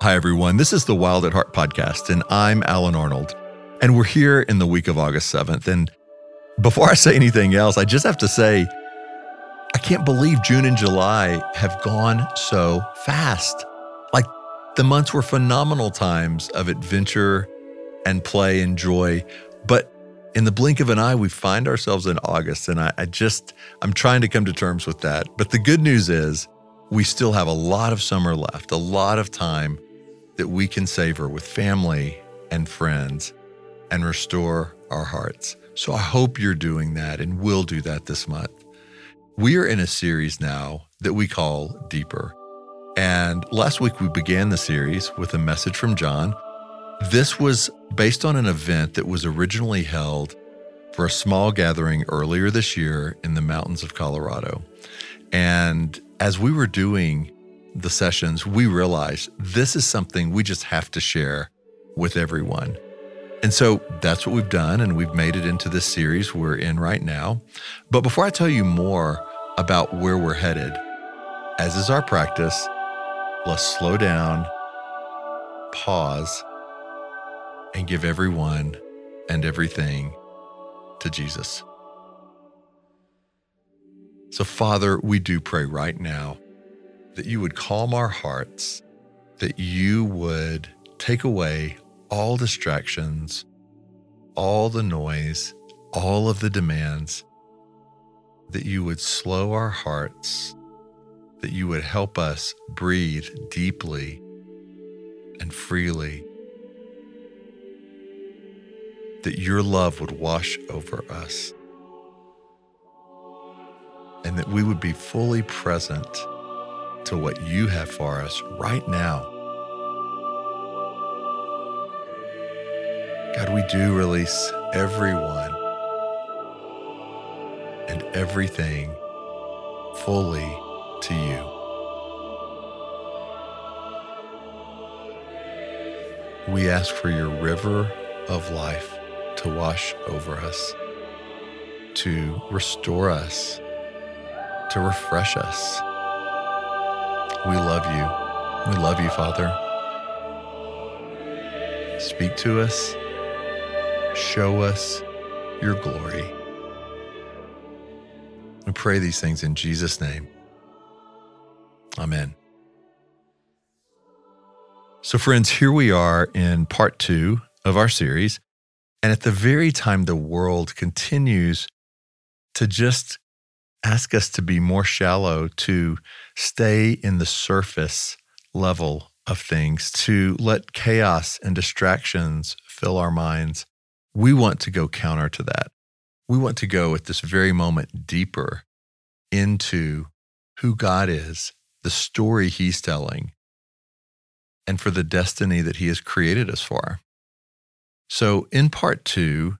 Hi, everyone. This is the Wild at Heart podcast, and I'm Allen Arnold. And we're here in the week of August 7th. And before I say anything else, I just have to say, I can't believe June and July have gone so fast. Like the months were phenomenal times of adventure and play and joy. But in the blink of an eye, we find ourselves in August. And I, I just, I'm trying to come to terms with that. But the good news is, we still have a lot of summer left, a lot of time that we can savor with family and friends and restore our hearts. So I hope you're doing that and will do that this month. We are in a series now that we call Deeper. And last week we began the series with a message from John. This was based on an event that was originally held for a small gathering earlier this year in the mountains of Colorado. And as we were doing the sessions, we realized this is something we just have to share with everyone. And so that's what we've done, and we've made it into this series we're in right now. But before I tell you more about where we're headed, as is our practice, let's slow down, pause, and give everyone and everything to Jesus. So, Father, we do pray right now that you would calm our hearts, that you would take away all distractions, all the noise, all of the demands, that you would slow our hearts, that you would help us breathe deeply and freely, that your love would wash over us, and that we would be fully present to what you have for us right now. God, we do release everyone and everything fully to you. We ask for your river of life to wash over us, to restore us, to refresh us. We love you. We love you, Father. Speak to us Show us your glory. We pray these things in Jesus' name. Amen. So, friends, here we are in part two of our series. And at the very time the world continues to just ask us to be more shallow, to stay in the surface level of things, to let chaos and distractions fill our minds, we want to go counter to that. We want to go at this very moment deeper into who God is, the story He's telling, and for the destiny that He has created us for. So, in part two,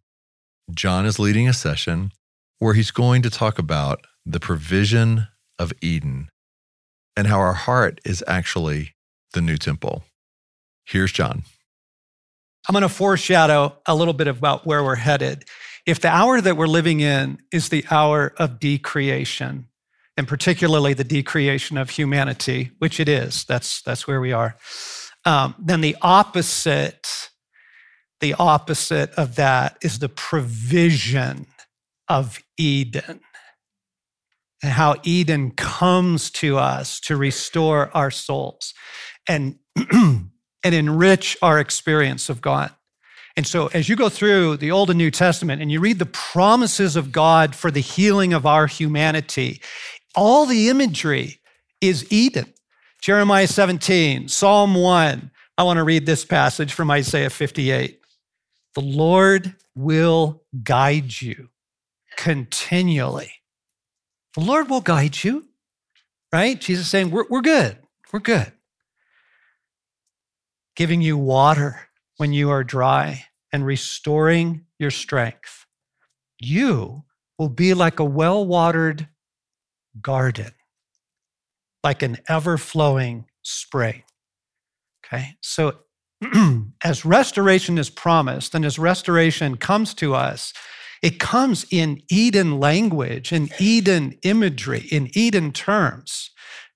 John is leading a session where he's going to talk about the provision of Eden and how our heart is actually the new temple. Here's John. I'm going to foreshadow a little bit about where we're headed. If the hour that we're living in is the hour of decreation, and particularly the decreation of humanity, which it is, that's, that's where we are, um, then the opposite, the opposite of that is the provision of Eden and how Eden comes to us to restore our souls. And and enrich our experience of God. And so, as you go through the Old and New Testament and you read the promises of God for the healing of our humanity, all the imagery is Eden. Jeremiah 17, Psalm 1. I want to read this passage from Isaiah 58. The Lord will guide you continually. The Lord will guide you, right? Jesus saying, We're, we're good. We're good giving you water when you are dry and restoring your strength. You will be like a well watered garden, like an ever flowing spring. Okay, so as restoration is promised and as restoration comes to us, it comes in Eden language, in Eden imagery, in Eden terms.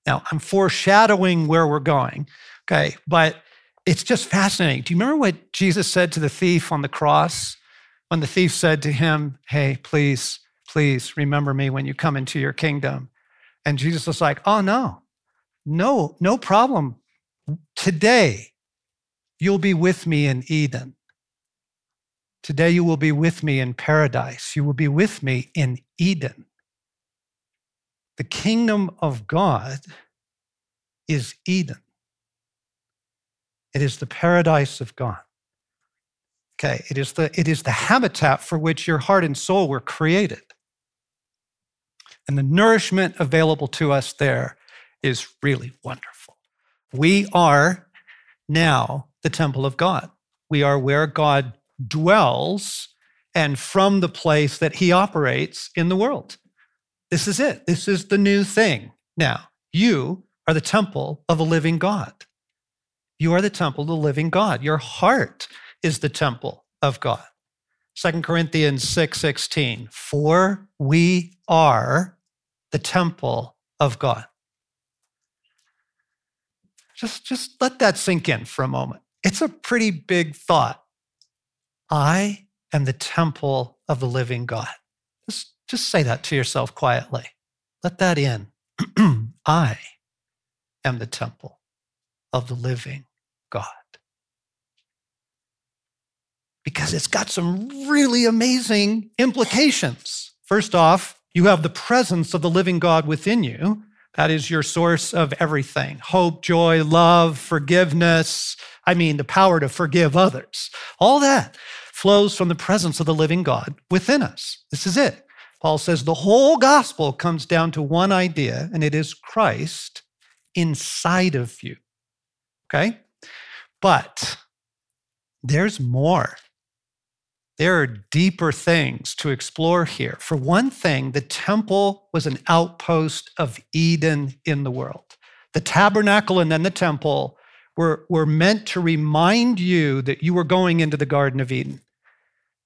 Now, I'm foreshadowing where we're going, okay, but it's just fascinating. Do you remember what Jesus said to the thief on the cross? When the thief said to him, Hey, please, please remember me when you come into your kingdom. And Jesus was like, Oh, no, no, no problem. Today, you'll be with me in Eden. Today, you will be with me in paradise. You will be with me in Eden. The kingdom of God is Eden. It is the paradise of God. Okay, it is the, it is the habitat for which your heart and soul were created. And the nourishment available to us there is really wonderful. We are now the temple of God. We are where God dwells and from the place that he operates in the world. This is it. This is the new thing. Now, you are the temple of a living God. You are the temple of the living God. Your heart is the temple of God. 2 Corinthians 6 16, for we are the temple of God. Just, just let that sink in for a moment. It's a pretty big thought. I am the temple of the living God. Just, just say that to yourself quietly. Let that in. I am the temple of the living God. Because it's got some really amazing implications. First off, you have the presence of the living God within you. That is your source of everything hope, joy, love, forgiveness. I mean, the power to forgive others. All that flows from the presence of the living God within us. This is it. Paul says the whole gospel comes down to one idea, and it is Christ inside of you. Okay? But there's more. There are deeper things to explore here. For one thing, the temple was an outpost of Eden in the world. The tabernacle and then the temple were, were meant to remind you that you were going into the Garden of Eden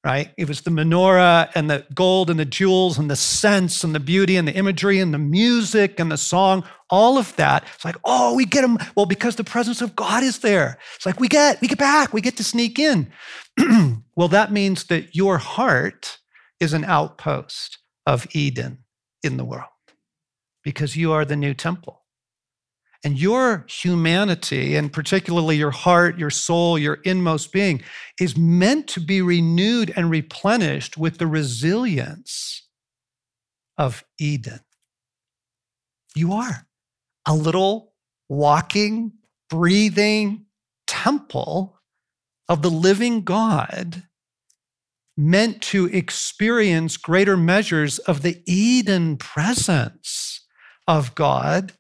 right? It was the menorah and the gold and the jewels and the scents and the beauty and the imagery and the music and the song, all of that. It's like, oh, we get them. Well, because the presence of God is there. It's like, we get, we get back, we get to sneak in. well, that means that your heart is an outpost of Eden in the world because you are the new temple. And your humanity, and particularly your heart, your soul, your inmost being, is meant to be renewed and replenished with the resilience of Eden. You are a little walking, breathing temple of the living God meant to experience greater measures of the Eden presence of God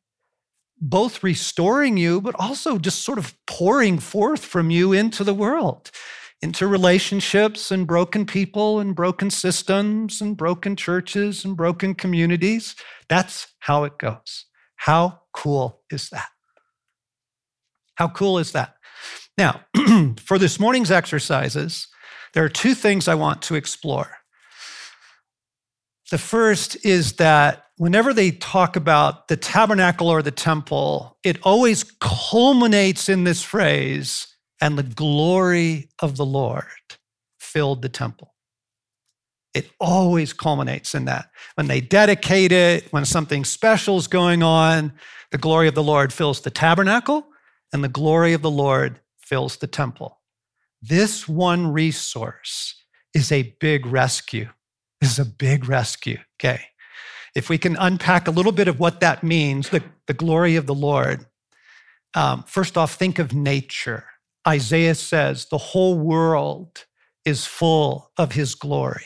both restoring you, but also just sort of pouring forth from you into the world, into relationships and broken people and broken systems and broken churches and broken communities. That's how it goes. How cool is that? How cool is that? Now, for this morning's exercises, there are two things I want to explore. The first is that whenever they talk about the tabernacle or the temple, it always culminates in this phrase, and the glory of the Lord filled the temple. It always culminates in that. When they dedicate it, when something special is going on, the glory of the Lord fills the tabernacle, and the glory of the Lord fills the temple. This one resource is a big rescue. This is a big rescue, okay? if we can unpack a little bit of what that means, the, the glory of the Lord, um, first off, think of nature. Isaiah says the whole world is full of his glory.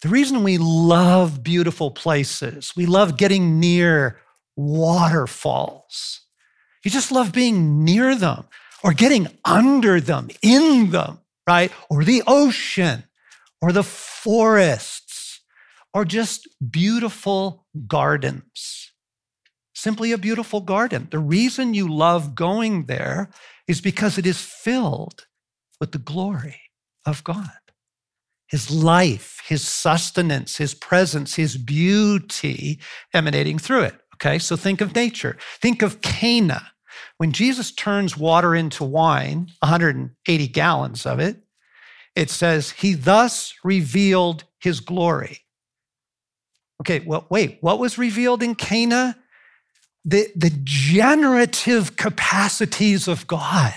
The reason we love beautiful places, we love getting near waterfalls. You just love being near them or getting under them, in them, right? Or the ocean or the forest or just beautiful gardens. Simply a beautiful garden. The reason you love going there is because it is filled with the glory of God. His life, his sustenance, his presence, his beauty emanating through it. Okay, so think of nature. Think of Cana. When Jesus turns water into wine, 180 gallons of it, it says, He thus revealed his glory. Okay, well, wait, what was revealed in Cana? The, the generative capacities of God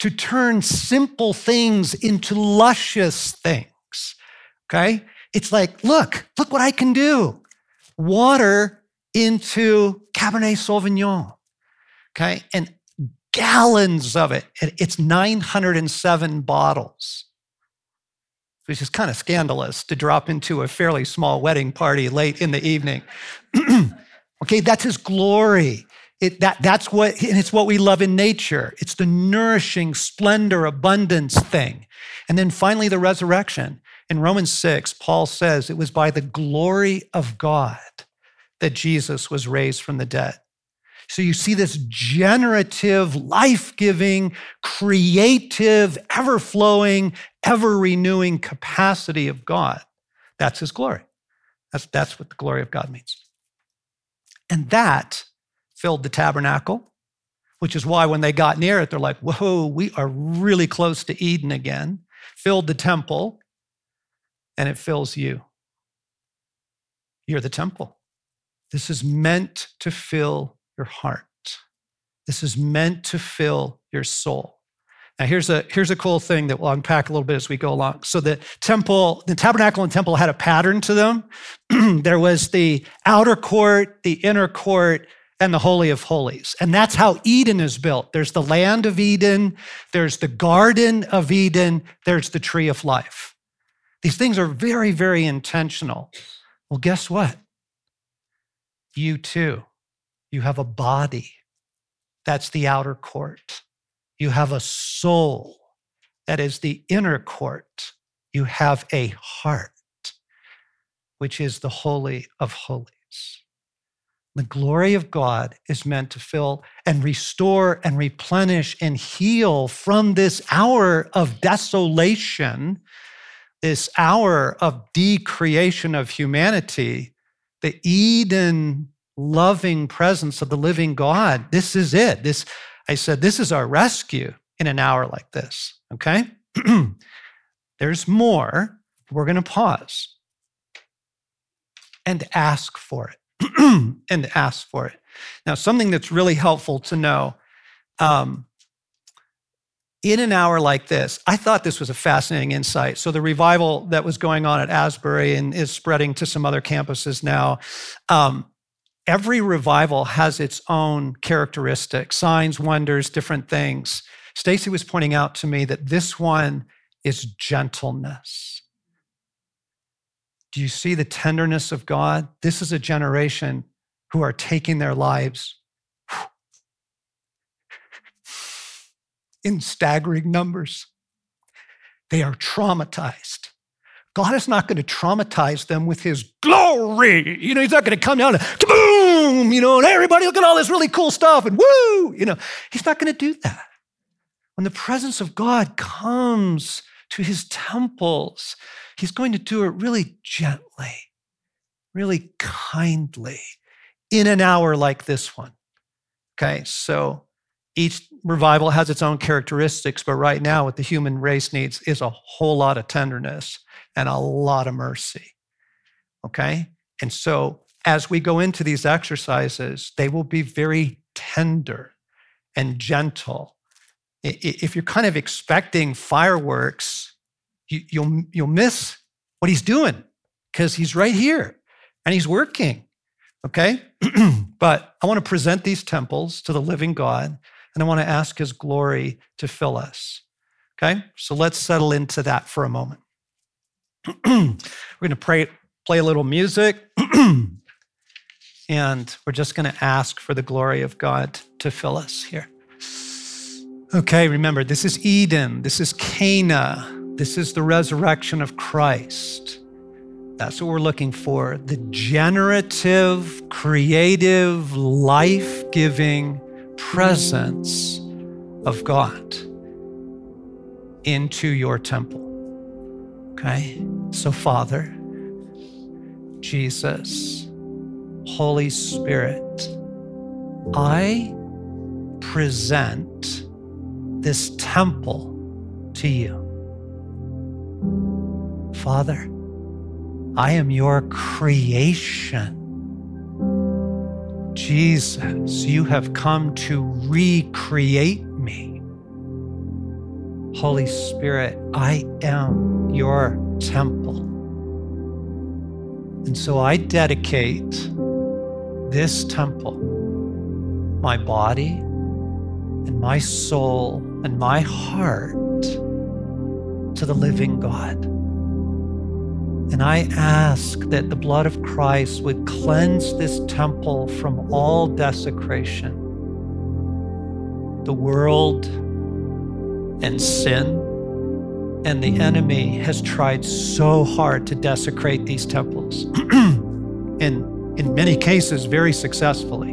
to turn simple things into luscious things. Okay? It's like, look, look what I can do. Water into Cabernet Sauvignon. Okay? And gallons of it. It's 907 bottles, which is kind of scandalous to drop into a fairly small wedding party late in the evening. okay, that's his glory. It, that, that's what, and it's what we love in nature. It's the nourishing splendor, abundance thing. And then finally, the resurrection. In Romans 6, Paul says it was by the glory of God that Jesus was raised from the dead. So you see this generative, life giving, creative, ever flowing, ever renewing capacity of God. That's his glory. That's, that's what the glory of God means. And that filled the tabernacle, which is why when they got near it, they're like, whoa, we are really close to Eden again. Filled the temple, and it fills you. You're the temple. This is meant to fill your heart. This is meant to fill your soul. Now, here's a, here's a cool thing that we'll unpack a little bit as we go along. So, the temple, the tabernacle and temple had a pattern to them. there was the outer court, the inner court, and the Holy of Holies. And that's how Eden is built. There's the land of Eden, there's the Garden of Eden, there's the tree of life. These things are very, very intentional. Well, guess what? You too, you have a body. That's the outer court. You have a soul. That is the inner court. You have a heart, which is the Holy of Holies. The glory of God is meant to fill and restore and replenish and heal from this hour of desolation, this hour of decreation of humanity, the Eden loving presence of the living God. This is it. This, I said, this is our rescue in an hour like this. Okay? There's more. We're going to pause and ask for it. and ask for it. Now, something that's really helpful to know um, in an hour like this, I thought this was a fascinating insight. So, the revival that was going on at Asbury and is spreading to some other campuses now, um, every revival has its own characteristics, signs, wonders, different things. Stasi was pointing out to me that this one is gentleness. Do you see the tenderness of God? This is a generation who are taking their lives in staggering numbers. They are traumatized. God is not going to traumatize them with his glory. You know, he's not going to come down and boom, you know, and everybody look at all this really cool stuff and woo, you know, he's not going to do that. When the presence of God comes to his temples, he's going to do it really gently, really kindly in an hour like this one. Okay, so each revival has its own characteristics, but right now, what the human race needs is a whole lot of tenderness and a lot of mercy. Okay, and so as we go into these exercises, they will be very tender and gentle if you're kind of expecting fireworks, you'll, you'll miss what he's doing because he's right here and he's working. Okay? but I want to present these temples to the living God and I want to ask his glory to fill us. Okay? So let's settle into that for a moment. we're going to pray, play a little music and we're just going to ask for the glory of God to fill us here. Okay, remember, this is Eden, this is Cana, this is the resurrection of Christ. That's what we're looking for the generative, creative, life giving presence of God into your temple. Okay? So, Father, Jesus, Holy Spirit, I present this temple to you. Father, I am your creation. Jesus, you have come to recreate me. Holy Spirit, I am your temple. And so I dedicate this temple, my body and my soul and my heart to the living God. And I ask that the blood of Christ would cleanse this temple from all desecration. The world and sin and the enemy has tried so hard to desecrate these temples. and in many cases, very successfully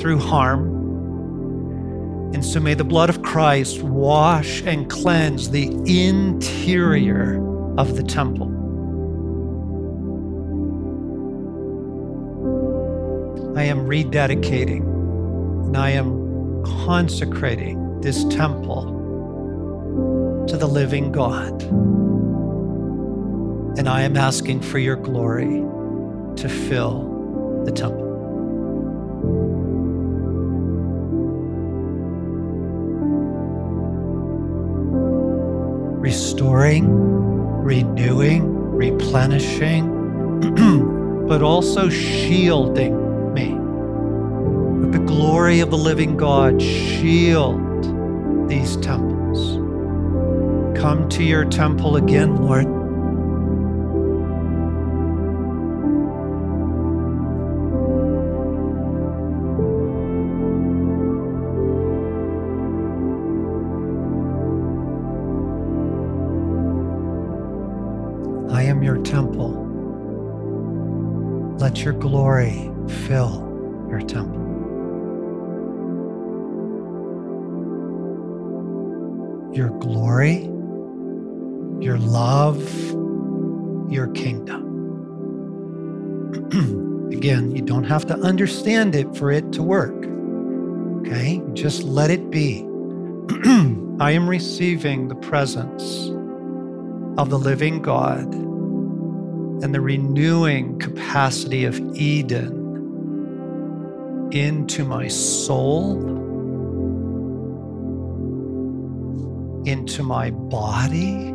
through harm. And so may the blood of Christ wash and cleanse the interior of the temple. I am rededicating and I am consecrating this temple to the living God. And I am asking for your glory to fill the temple. Restoring, renewing, replenishing, but also shielding glory of the living God, shield these temples. Come to your temple again, Lord. I am your temple. Let your glory fill your temple. Your glory, your love, your kingdom. Again, you don't have to understand it for it to work. Okay? Just let it be. I am receiving the presence of the living God and the renewing capacity of Eden into my soul, into my body,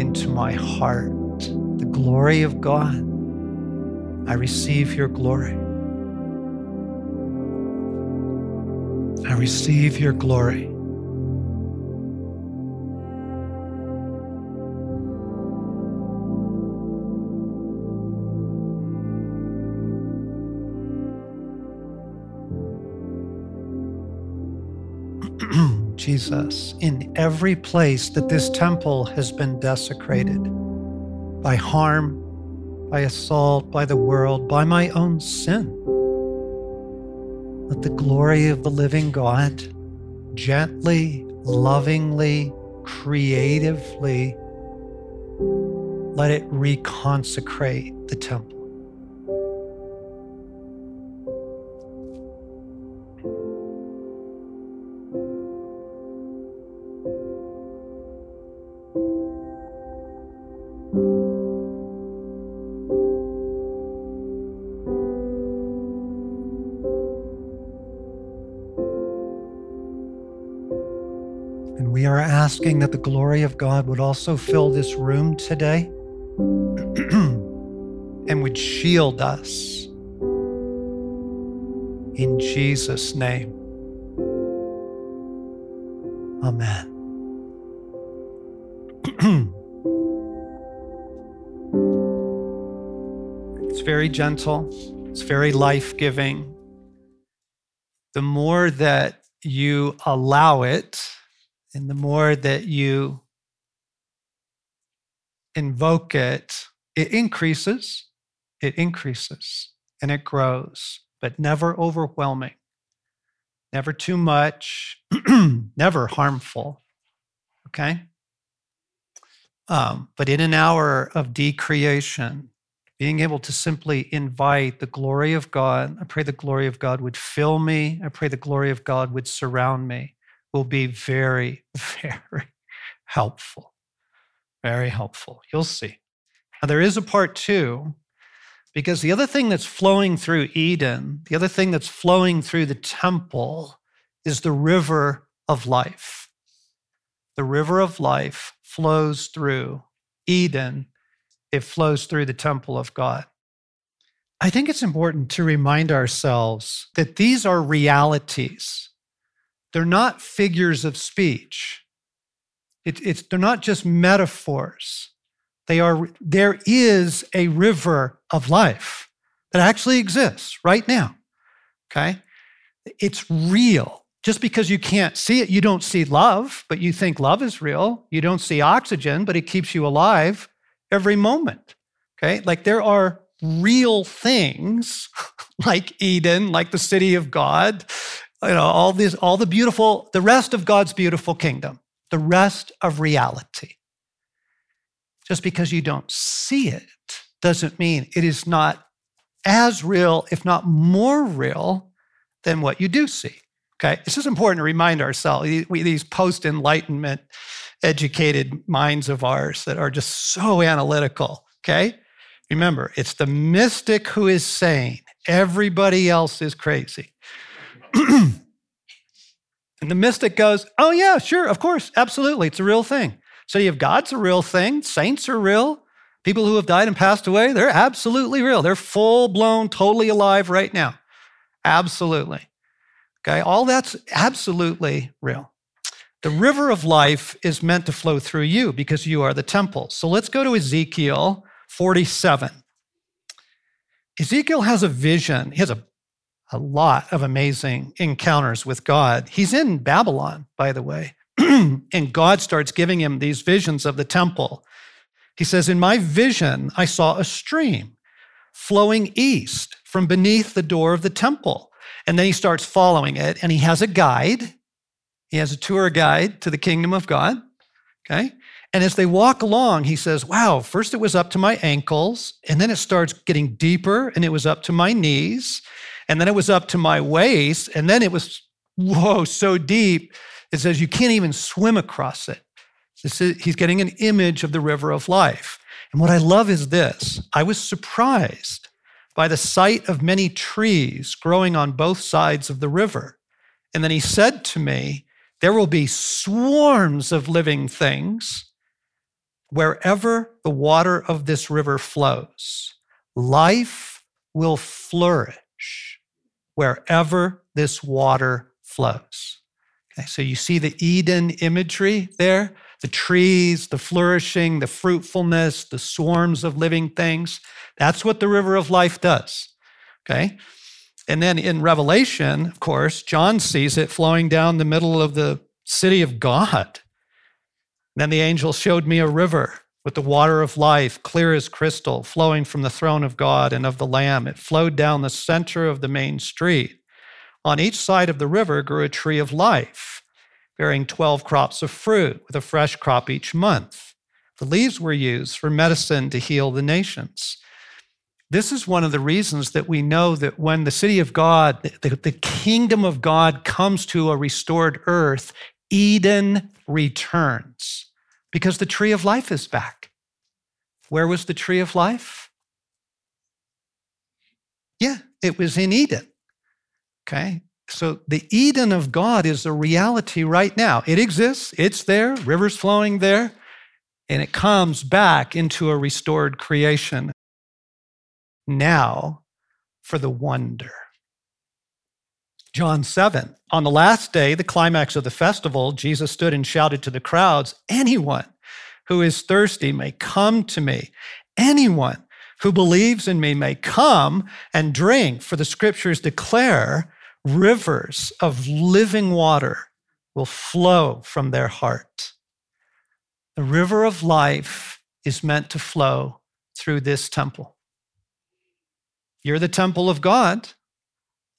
into my heart. The glory of God. I receive your glory. I receive your glory. Jesus, in every place that this temple has been desecrated by harm, by assault, by the world, by my own sin. Let the glory of the living God gently, lovingly, creatively let it reconsecrate the temple. Asking that the glory of God would also fill this room today and would shield us. In Jesus' name. Amen. it's very gentle, it's very life giving. The more that you allow it, and the more that you invoke it, it increases, it increases, and it grows, but never overwhelming, never too much, never harmful. Okay? Um, but in an hour of decreation, being able to simply invite the glory of God. I pray the glory of God would fill me. I pray the glory of God would surround me, will be very, very helpful. Very helpful. You'll see. Now, there is a part two, because the other thing that's flowing through Eden, the other thing that's flowing through the temple is the river of life. The river of life flows through Eden it flows through the temple of God. I think it's important to remind ourselves that these are realities. They're not figures of speech. It, they're not just metaphors. They are, there is a river of life that actually exists right now. Okay? It's real. Just because you can't see it, you don't see love, but you think love is real. You don't see oxygen, but it keeps you alive every moment. Okay? Like there are real things like Eden, like the city of God, you know, all these, all the beautiful, the rest of God's beautiful kingdom, the rest of reality. Just because you don't see it doesn't mean it is not as real, if not more real, than what you do see. Okay, this is important to remind ourselves. We, these post Enlightenment educated minds of ours that are just so analytical. Okay, remember, it's the mystic who is sane. Everybody else is crazy. and the mystic goes, "Oh yeah, sure, of course, absolutely, it's a real thing. City of God's a real thing. Saints are real. People who have died and passed away, they're absolutely real. They're full blown, totally alive right now. Absolutely." Okay, all that's absolutely real. The river of life is meant to flow through you because you are the temple. So let's go to Ezekiel 47. Ezekiel has a vision. He has a, a lot of amazing encounters with God. He's in Babylon, by the way, and God starts giving him these visions of the temple. He says, In my vision, I saw a stream flowing east from beneath the door of the temple and then he starts following it, and he has a guide. He has a tour guide to the kingdom of God. Okay. And as they walk along, he says, Wow, first it was up to my ankles, and then it starts getting deeper, and it was up to my knees, and then it was up to my waist, and then it was, whoa, so deep. It says you can't even swim across it. He's getting an image of the river of life. And what I love is this I was surprised by the sight of many trees growing on both sides of the river. And then he said to me, There will be swarms of living things wherever the water of this river flows. Life will flourish wherever this water flows. Okay, so you see the Eden imagery there the trees, the flourishing, the fruitfulness, the swarms of living things. That's what the river of life does. Okay? And then in Revelation, of course, John sees it flowing down the middle of the city of God. Then the angel showed me a river with the water of life, clear as crystal, flowing from the throne of God and of the Lamb. It flowed down the center of the main street. On each side of the river grew a tree of life, bearing 12 crops of fruit, with a fresh crop each month. The leaves were used for medicine to heal the nations. This is one of the reasons that we know that when the city of God, the, the kingdom of God comes to a restored earth, Eden returns because the tree of life is back. Where was the tree of life? Yeah, it was in Eden. Okay. So the Eden of God is a reality right now. It exists, it's there, rivers flowing there, and it comes back into a restored creation now for the wonder. John 7. On the last day, the climax of the festival, Jesus stood and shouted to the crowds Anyone who is thirsty may come to me. Anyone who believes in me may come and drink, for the scriptures declare rivers of living water will flow from their heart. The river of life is meant to flow through this temple. You're the temple of God.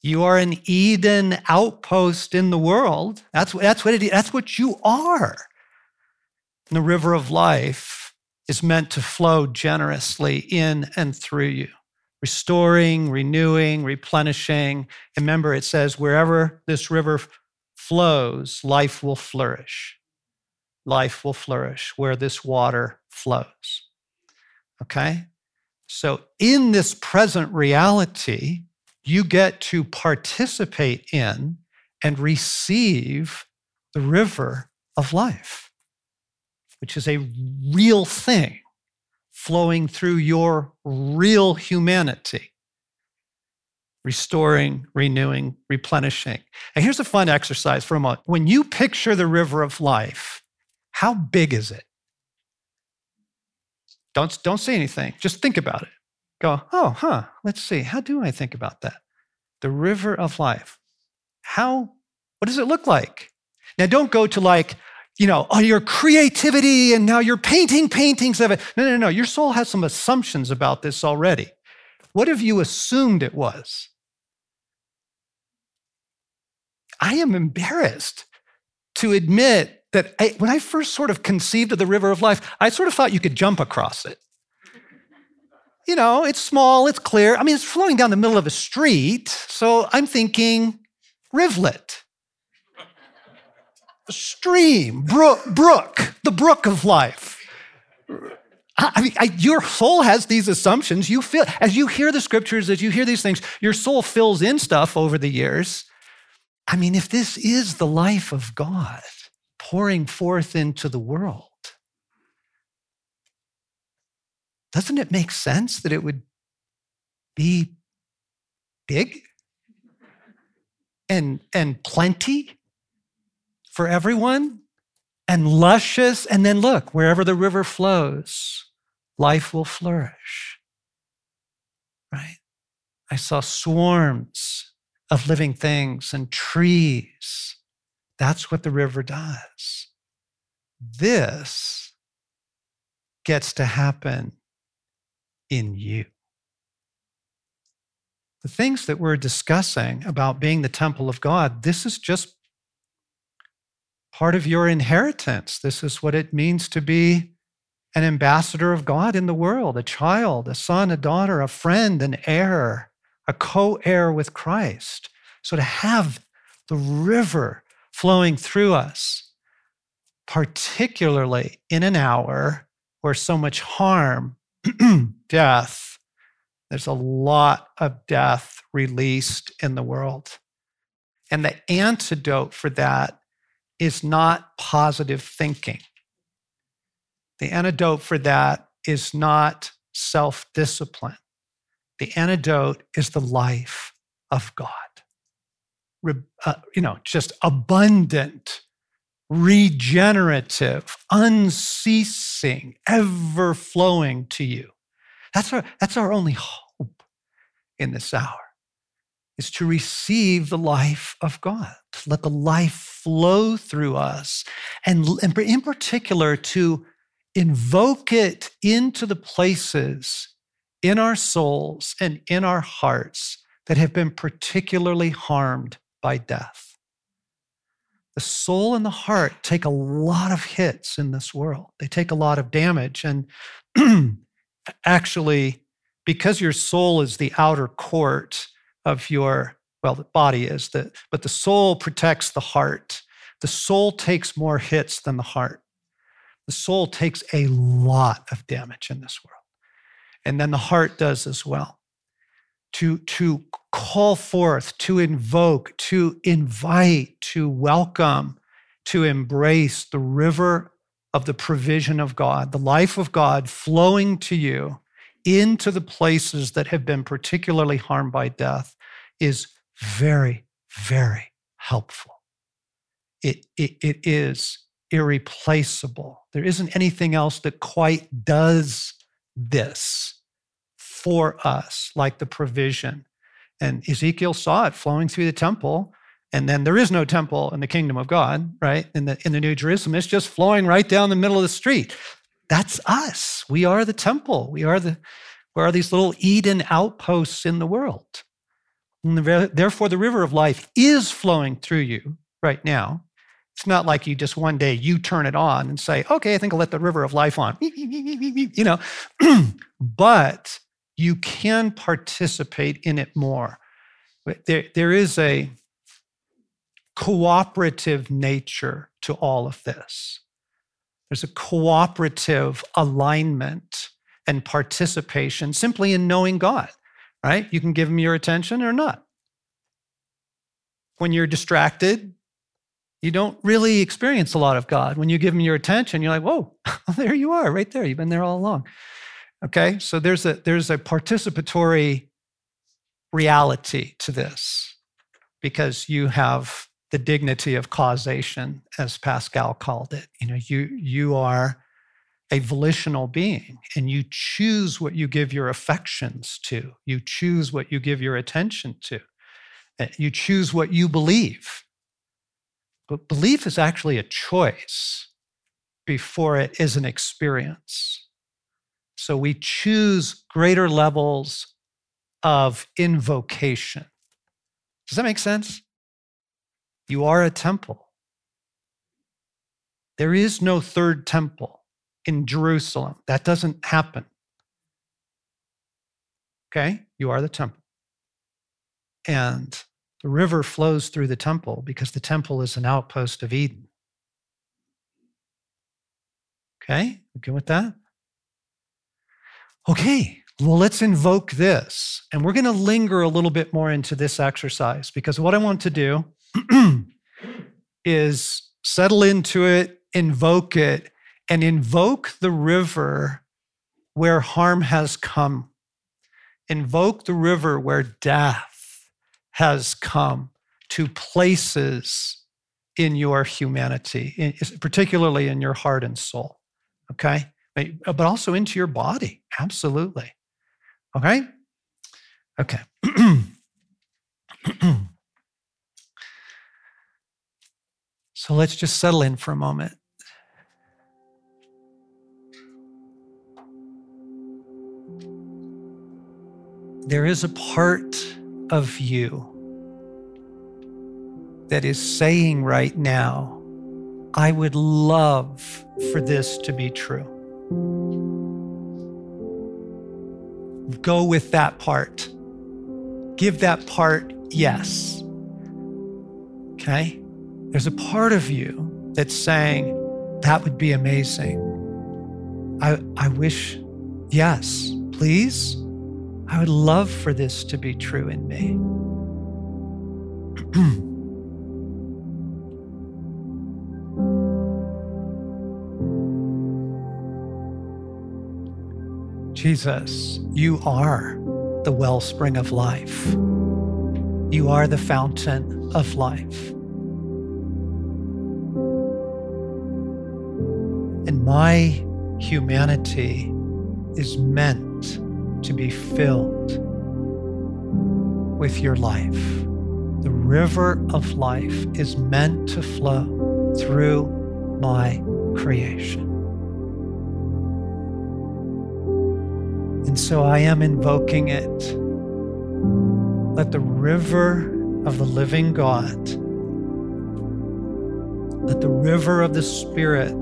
You are an Eden outpost in the world. That's, that's, what, it, that's what you are. And the river of life is meant to flow generously in and through you, restoring, renewing, replenishing. And remember, it says, wherever this river flows, life will flourish. Life will flourish where this water flows. Okay? So, in this present reality, you get to participate in and receive the river of life, which is a real thing flowing through your real humanity, restoring, renewing, replenishing. And here's a fun exercise for a moment. When you picture the river of life, how big is it? Don't, don't say anything. Just think about it. Go, oh, huh, let's see. How do I think about that? The river of life. How, what does it look like? Now, don't go to like, you know, oh, your creativity and now you're painting paintings of it. No, no, no. Your soul has some assumptions about this already. What have you assumed it was? I am embarrassed to admit that I, when I first sort of conceived of the river of life, I sort of thought you could jump across it. You know, it's small, it's clear. I mean, it's flowing down the middle of a street. So I'm thinking rivulet, stream, brook, brook, the brook of life. I mean, I, your soul has these assumptions. You feel, as you hear the scriptures, as you hear these things, your soul fills in stuff over the years. I mean, if this is the life of God, pouring forth into the world. Doesn't it make sense that it would be big and, and plenty for everyone and luscious? And then look, wherever the river flows, life will flourish. Right? I saw swarms of living things and trees that's what the river does. This gets to happen in you. The things that we're discussing about being the temple of God, this is just part of your inheritance. This is what it means to be an ambassador of God in the world, a child, a son, a daughter, a friend, an heir, a co heir with Christ. So to have the river flowing through us, particularly in an hour where so much harm, death, there's a lot of death released in the world. And the antidote for that is not positive thinking. The antidote for that is not self discipline. The antidote is the life of God uh, you know, just abundant, regenerative, unceasing, ever flowing to you. That's our, that's our only hope in this hour is to receive the life of God, to let the life flow through us, and, and in particular to invoke it into the places in our souls and in our hearts that have been particularly harmed by death. The soul and the heart take a lot of hits in this world, they take a lot of damage. And actually, because your soul is the outer court of your, well, the body is, the, but the soul protects the heart. The soul takes more hits than the heart. The soul takes a lot of damage in this world. And then the heart does as well. To, to call forth, to invoke, to invite, to welcome, to embrace the river of the provision of God, the life of God flowing to you into the places that have been particularly harmed by death is very, very helpful. It, it, it is irreplaceable. There isn't anything else that quite does this for us like the provision and Ezekiel saw it flowing through the temple. And then there is no temple in the kingdom of God, right? In the, in the New Jerusalem, it's just flowing right down the middle of the street. That's us. We are the temple. We are the we are these little Eden outposts in the world. The, therefore, the river of life is flowing through you right now. It's not like you just one day you turn it on and say, okay, I think I'll let the river of life on. You know, but you can participate in it more. There, there is a cooperative nature to all of this. There's a cooperative alignment and participation simply in knowing God, right? You can give him your attention or not. When you're distracted, you don't really experience a lot of God. When you give him your attention, you're like, whoa, there you are, right there. You've been there all along. Okay, so there's a there's a participatory reality to this because you have the dignity of causation, as Pascal called it. You know, you you are a volitional being and you choose what you give your affections to. You choose what you give your attention to. Uh, you choose what you believe. But belief is actually a choice before it is an experience. So we choose greater levels of invocation. Does that make sense? You are a temple. There is no third temple in Jerusalem. That doesn't happen. Okay? You are the temple. And the river flows through the temple because the temple is an outpost of Eden. Okay? Okay with that? Okay, well, let's invoke this. And we're going to linger a little bit more into this exercise because what I want to do is settle into it, invoke it, and invoke the river where harm has come. Invoke the river where death has come to places in your humanity, particularly in your heart and soul. Okay? But also into your body. Absolutely. Okay? Okay. so let's just settle in for a moment. There is a part of you that is saying right now, I would love for this to be true. Go with that part. Give that part yes. Okay? There's a part of you that's saying, that would be amazing. I, I wish, yes, please. I would love for this to be true in me. Jesus, you are the wellspring of life. You are the fountain of life. And my humanity is meant to be filled with your life. The river of life is meant to flow through my creation. And so I am invoking it. Let the river of the living God, let the river of the Spirit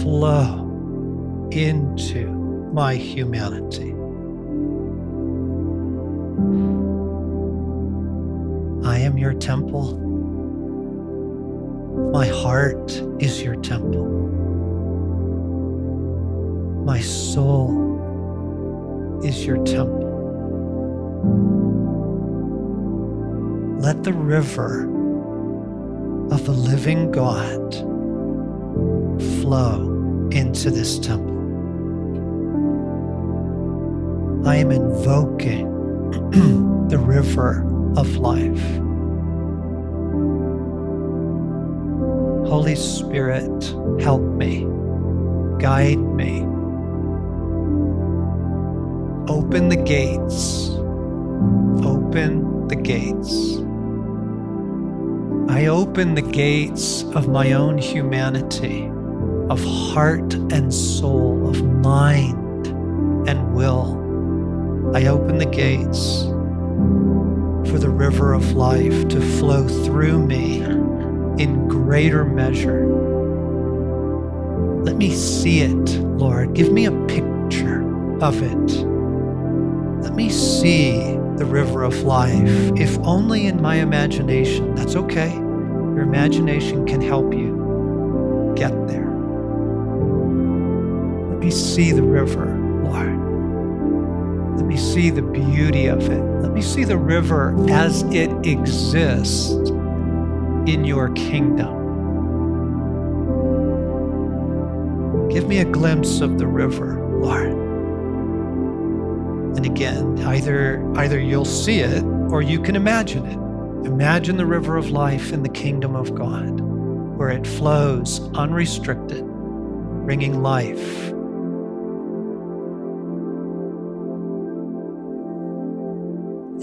flow into my humanity. I am your temple. My heart is your temple. My soul is your temple. Let the river of the living God flow into this temple. I am invoking the river of life. Holy Spirit, help me, guide me Open the gates. Open the gates. I open the gates of my own humanity, of heart and soul, of mind and will. I open the gates for the river of life to flow through me in greater measure. Let me see it, Lord. Give me a picture of it. Let me see the river of life, if only in my imagination. That's okay. Your imagination can help you get there. Let me see the river, Lord. Let me see the beauty of it. Let me see the river as it exists in your kingdom. Give me a glimpse of the river, Lord. And again, either either you'll see it or you can imagine it. Imagine the river of life in the kingdom of God, where it flows unrestricted, bringing life.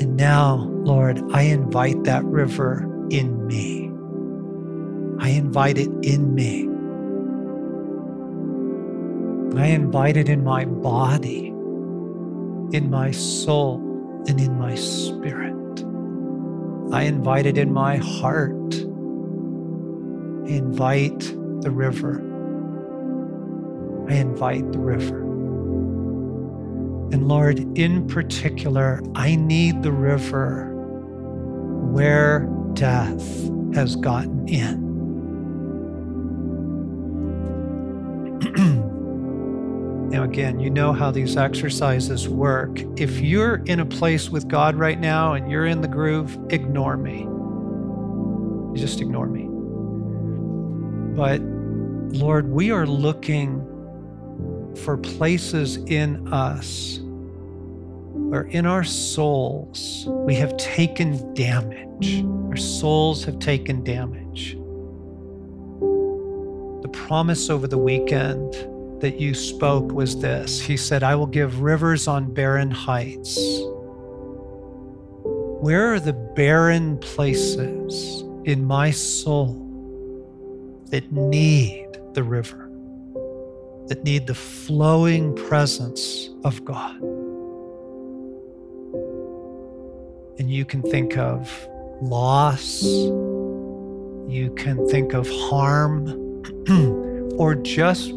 And now, Lord, I invite that river in me. I invite it in me. I invite it in my body in my soul and in my spirit. I invite it in my heart. I invite the river. I invite the river. And Lord, in particular, I need the river where death has gotten in. Now, again, you know how these exercises work. If you're in a place with God right now and you're in the groove, ignore me. Just ignore me. But Lord, we are looking for places in us where in our souls we have taken damage. Our souls have taken damage. The promise over the weekend that you spoke was this He said, I will give rivers on barren heights. Where are the barren places in my soul that need the river, that need the flowing presence of God? And you can think of loss, you can think of harm, or just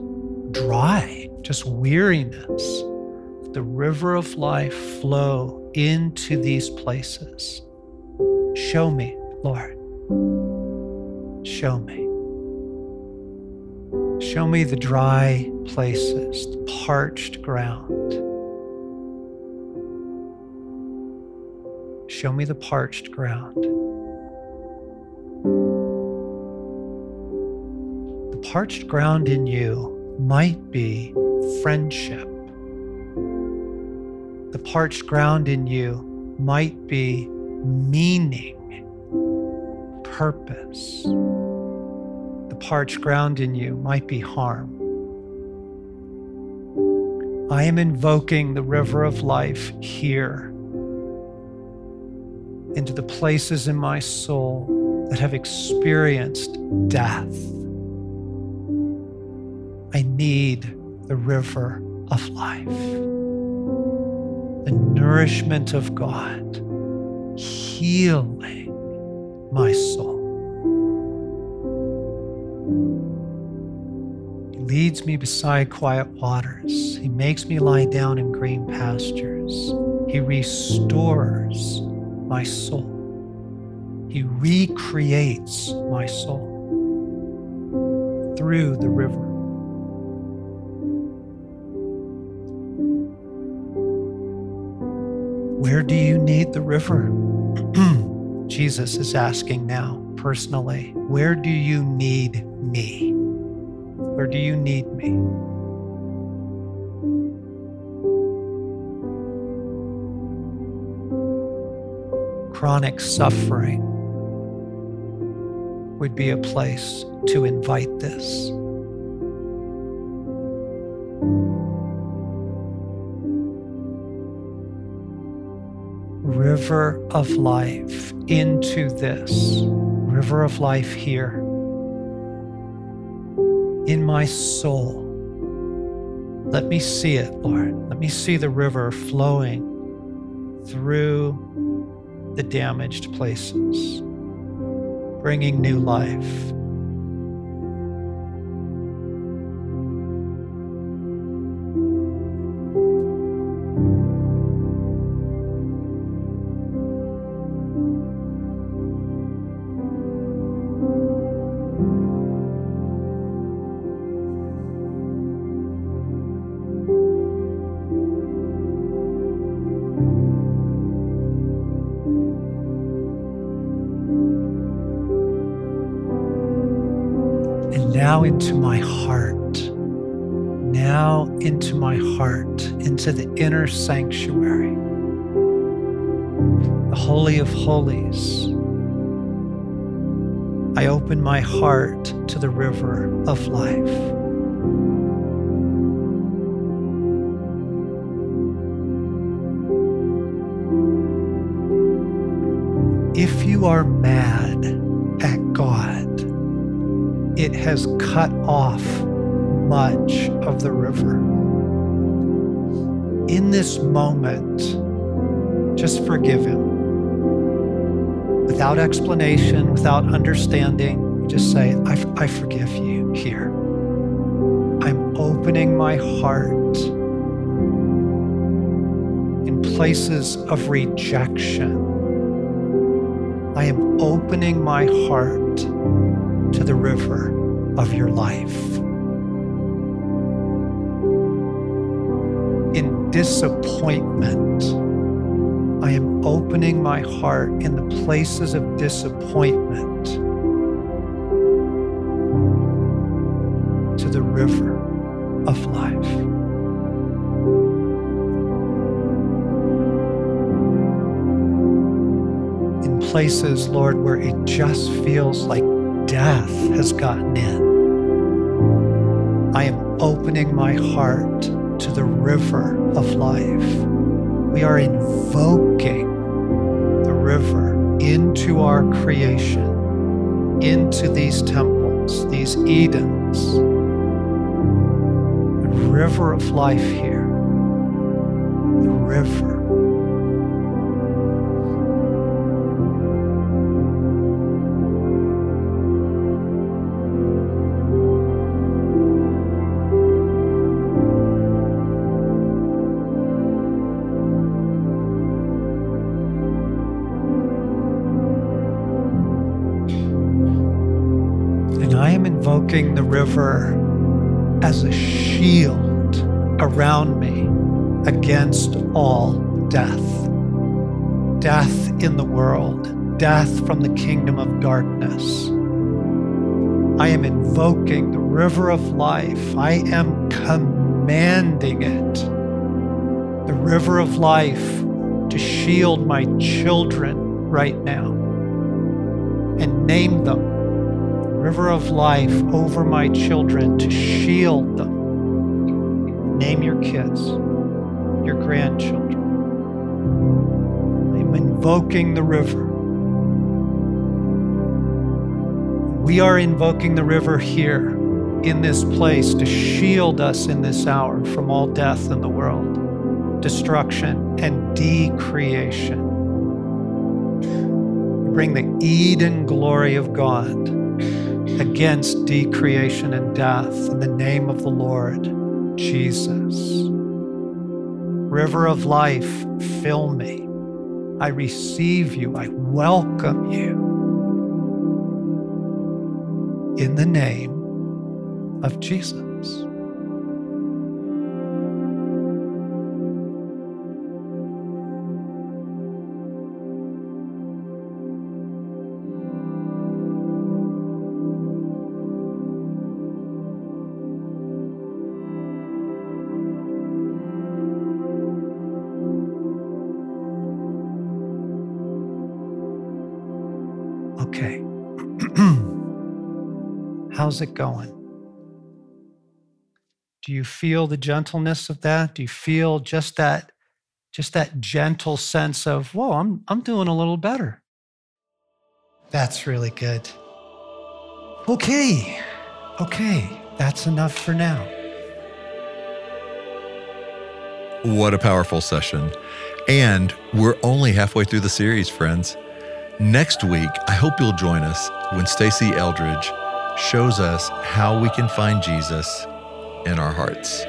dry, just weariness. The river of life flow into these places. Show me, Lord. Show me. Show me the dry places, the parched ground. Show me the parched ground. The parched ground in you might be friendship. The parched ground in you might be meaning, purpose. The parched ground in you might be harm. I am invoking the river of life here into the places in my soul that have experienced death I need the river of life, the nourishment of God, healing my soul. He leads me beside quiet waters. He makes me lie down in green pastures. He restores my soul. He recreates my soul through the river. Where do you need the river? Jesus is asking now, personally, where do you need me? Where do you need me? Chronic suffering would be a place to invite this. River of life into this river of life here in my soul. Let me see it, Lord. Let me see the river flowing through the damaged places. bringing new life. Inner sanctuary, the Holy of Holies. I open my heart to the river of life. If you are mad at God, it has cut off much of the river. This moment, just forgive him. Without explanation, without understanding, you just say, I, I forgive you here. I'm opening my heart in places of rejection. I am opening my heart to the river of your life. Disappointment, I am opening my heart in the places of disappointment to the river of life. In places, Lord, where it just feels like death has gotten in. I am opening my heart the river of life. We are invoking the river into our creation, into these temples, these Edens. The river of life here. The river. Invoking the river as a shield around me against all death. Death in the world, death from the kingdom of darkness. I am invoking the river of life. I am commanding it, the river of life, to shield my children right now and name them river of life over my children to shield them. Name your kids, your grandchildren. I'm invoking the river. We are invoking the river here in this place to shield us in this hour from all death in the world, destruction, and decreation. Bring the Eden glory of God against decreation and death in the name of the Lord Jesus. River of life, fill me. I receive you. I welcome you. In the name of Jesus. How's it going? Do you feel the gentleness of that? Do you feel just that just that gentle sense of, "Whoa, I'm I'm doing a little better." That's really good. Okay. Okay, that's enough for now. What a powerful session. And we're only halfway through the series, friends. Next week, I hope you'll join us when Stasi Eldredge shows us how we can find Jesus in our hearts.